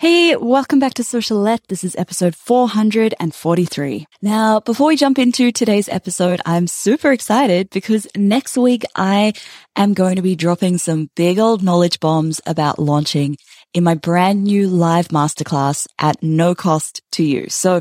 Hey, welcome back to Socialette. This is episode 443. Now, before we jump into today's episode, I'm super excited because next week I am going to be dropping some big old knowledge bombs about launching in my brand new live masterclass at no cost to you. So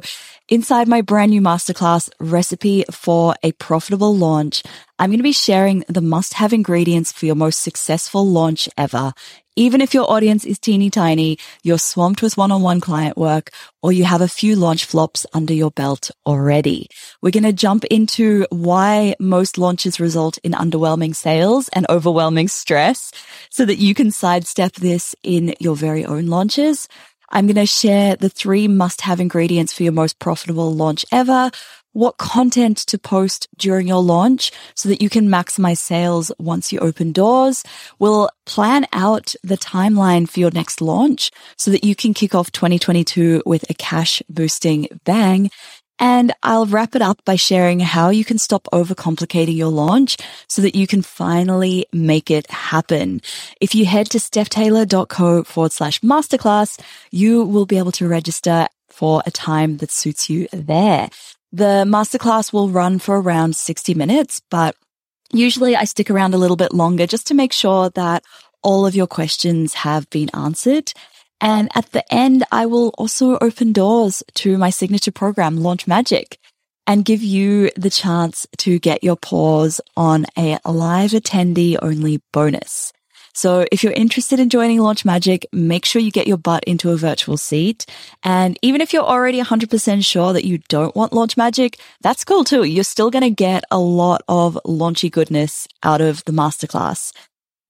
inside my brand new masterclass recipe for a profitable launch, I'm going to be sharing the must have ingredients for your most successful launch ever even if your audience is teeny tiny, you're swamped with one-on-one client work, or you have a few launch flops under your belt already. We're going to jump into why most launches result in underwhelming sales and overwhelming stress so that you can sidestep this in your very own launches. I'm going to share the three must have ingredients for your most profitable launch ever what content to post during your launch so that you can maximize sales once you open doors. We'll plan out the timeline for your next launch so that you can kick off 2022 with a cash boosting bang. And I'll wrap it up by sharing how you can stop overcomplicating your launch so that you can finally make it happen. If you head to stephtaylor.co forward slash masterclass, you will be able to register for a time that suits you there. The masterclass will run for around 60 minutes, but usually I stick around a little bit longer just to make sure that all of your questions have been answered. And at the end, I will also open doors to my signature program, Launch Magic, and give you the chance to get your paws on a live attendee only bonus. So if you're interested in joining Launch Magic, make sure you get your butt into a virtual seat. And even if you're already 100% sure that you don't want Launch Magic, that's cool too. You're still going to get a lot of launchy goodness out of the masterclass.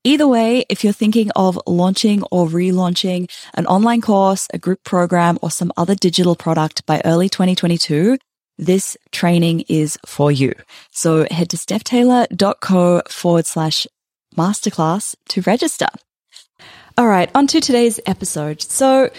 Either way, if you're thinking of launching or relaunching an online course, a group program, or some other digital product by early 2022, this training is for you. So head to stephtaylor.co forward slash masterclass to register. All right, on to today's episode. So,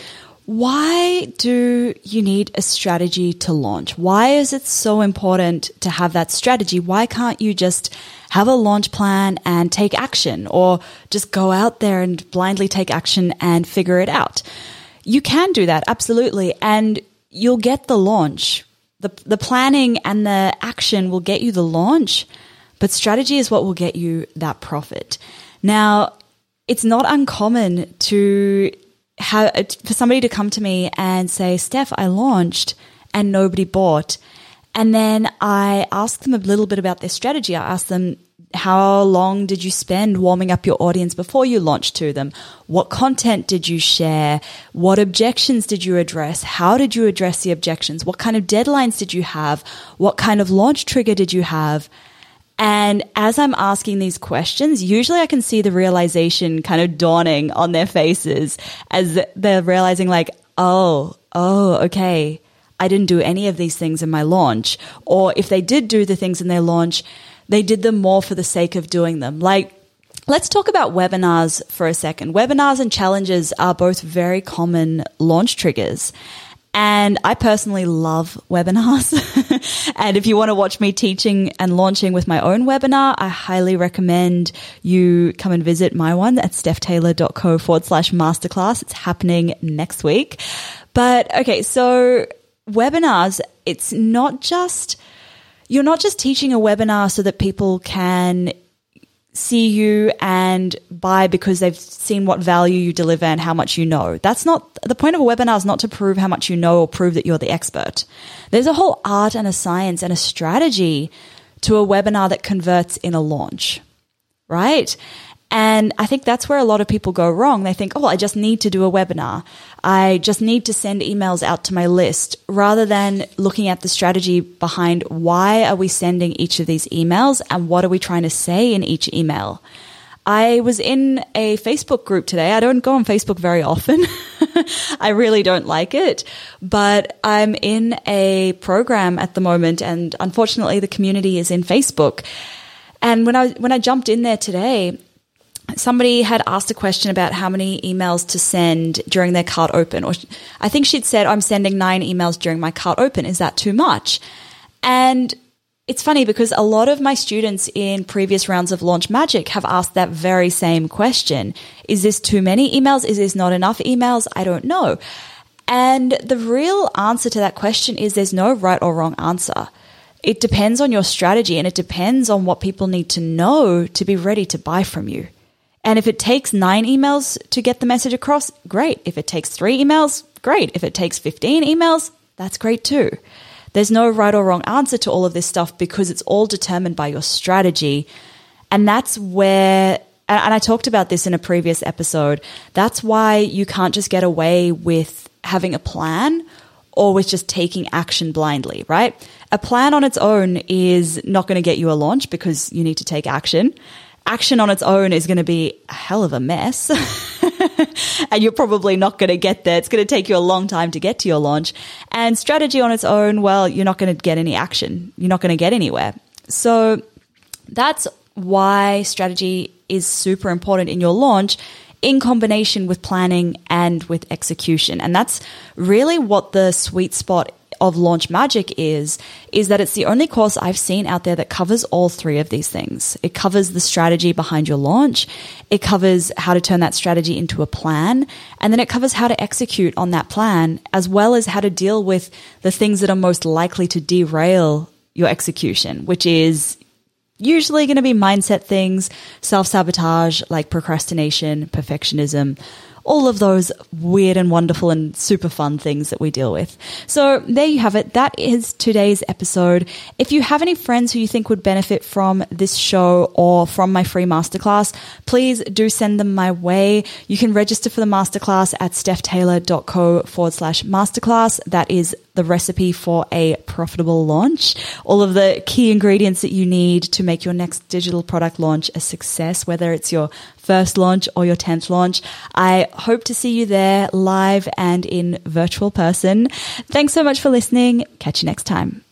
why do you need a strategy to launch? Why is it so important to have that strategy? Why can't you just have a launch plan and take action or just go out there and blindly take action and figure it out? You can do that, absolutely. And you'll get the launch. The, the planning and the action will get you the launch but strategy is what will get you that profit. Now, it's not uncommon to have for somebody to come to me and say, Steph, I launched and nobody bought. And then I ask them a little bit about their strategy. I ask them, how long did you spend warming up your audience before you launched to them? What content did you share? What objections did you address? How did you address the objections? What kind of deadlines did you have? What kind of launch trigger did you have? And as I'm asking these questions, usually I can see the realization kind of dawning on their faces as they're realizing like, oh, oh, okay. I didn't do any of these things in my launch. Or if they did do the things in their launch, they did them more for the sake of doing them. Like, let's talk about webinars for a second. Webinars and challenges are both very common launch triggers. And I personally love webinars. and if you want to watch me teaching and launching with my own webinar, I highly recommend you come and visit my one at stephtaylor.co forward slash masterclass. It's happening next week. But okay, so webinars, it's not just, you're not just teaching a webinar so that people can see you and buy because they've seen what value you deliver and how much you know. That's not the point of a webinar is not to prove how much you know or prove that you're the expert. There's a whole art and a science and a strategy to a webinar that converts in a launch, right? And I think that's where a lot of people go wrong. They think, oh, I just need to do a webinar. I just need to send emails out to my list rather than looking at the strategy behind why are we sending each of these emails and what are we trying to say in each email. I was in a Facebook group today. I don't go on Facebook very often. I really don't like it, but I'm in a program at the moment and unfortunately the community is in Facebook. And when I when I jumped in there today, somebody had asked a question about how many emails to send during their cart open or I think she'd said I'm sending 9 emails during my cart open. Is that too much? And it's funny because a lot of my students in previous rounds of Launch Magic have asked that very same question. Is this too many emails? Is this not enough emails? I don't know. And the real answer to that question is there's no right or wrong answer. It depends on your strategy and it depends on what people need to know to be ready to buy from you. And if it takes nine emails to get the message across, great. If it takes three emails, great. If it takes 15 emails, that's great too. There's no right or wrong answer to all of this stuff because it's all determined by your strategy. And that's where, and I talked about this in a previous episode, that's why you can't just get away with having a plan or with just taking action blindly, right? A plan on its own is not going to get you a launch because you need to take action. Action on its own is going to be a hell of a mess. and you're probably not going to get there. It's going to take you a long time to get to your launch. And strategy on its own, well, you're not going to get any action. You're not going to get anywhere. So that's why strategy is super important in your launch in combination with planning and with execution. And that's really what the sweet spot of Launch Magic is, is that it's the only course I've seen out there that covers all three of these things. It covers the strategy behind your launch. It covers how to turn that strategy into a plan. And then it covers how to execute on that plan, as well as how to deal with the things that are most likely to derail your execution, which is usually going to be mindset things, self sabotage like procrastination, perfectionism, all of those weird and wonderful and super fun things that we deal with. So there you have it. That is today's episode. If you have any friends who you think would benefit from this show or from my free masterclass, please do send them my way. You can register for the masterclass at stephtaylor.co forward slash masterclass. That is the recipe for a profitable launch, all of the key ingredients that you need to make your next digital product launch a success, whether it's your first launch or your 10th launch. I hope to see you there live and in virtual person. Thanks so much for listening. Catch you next time.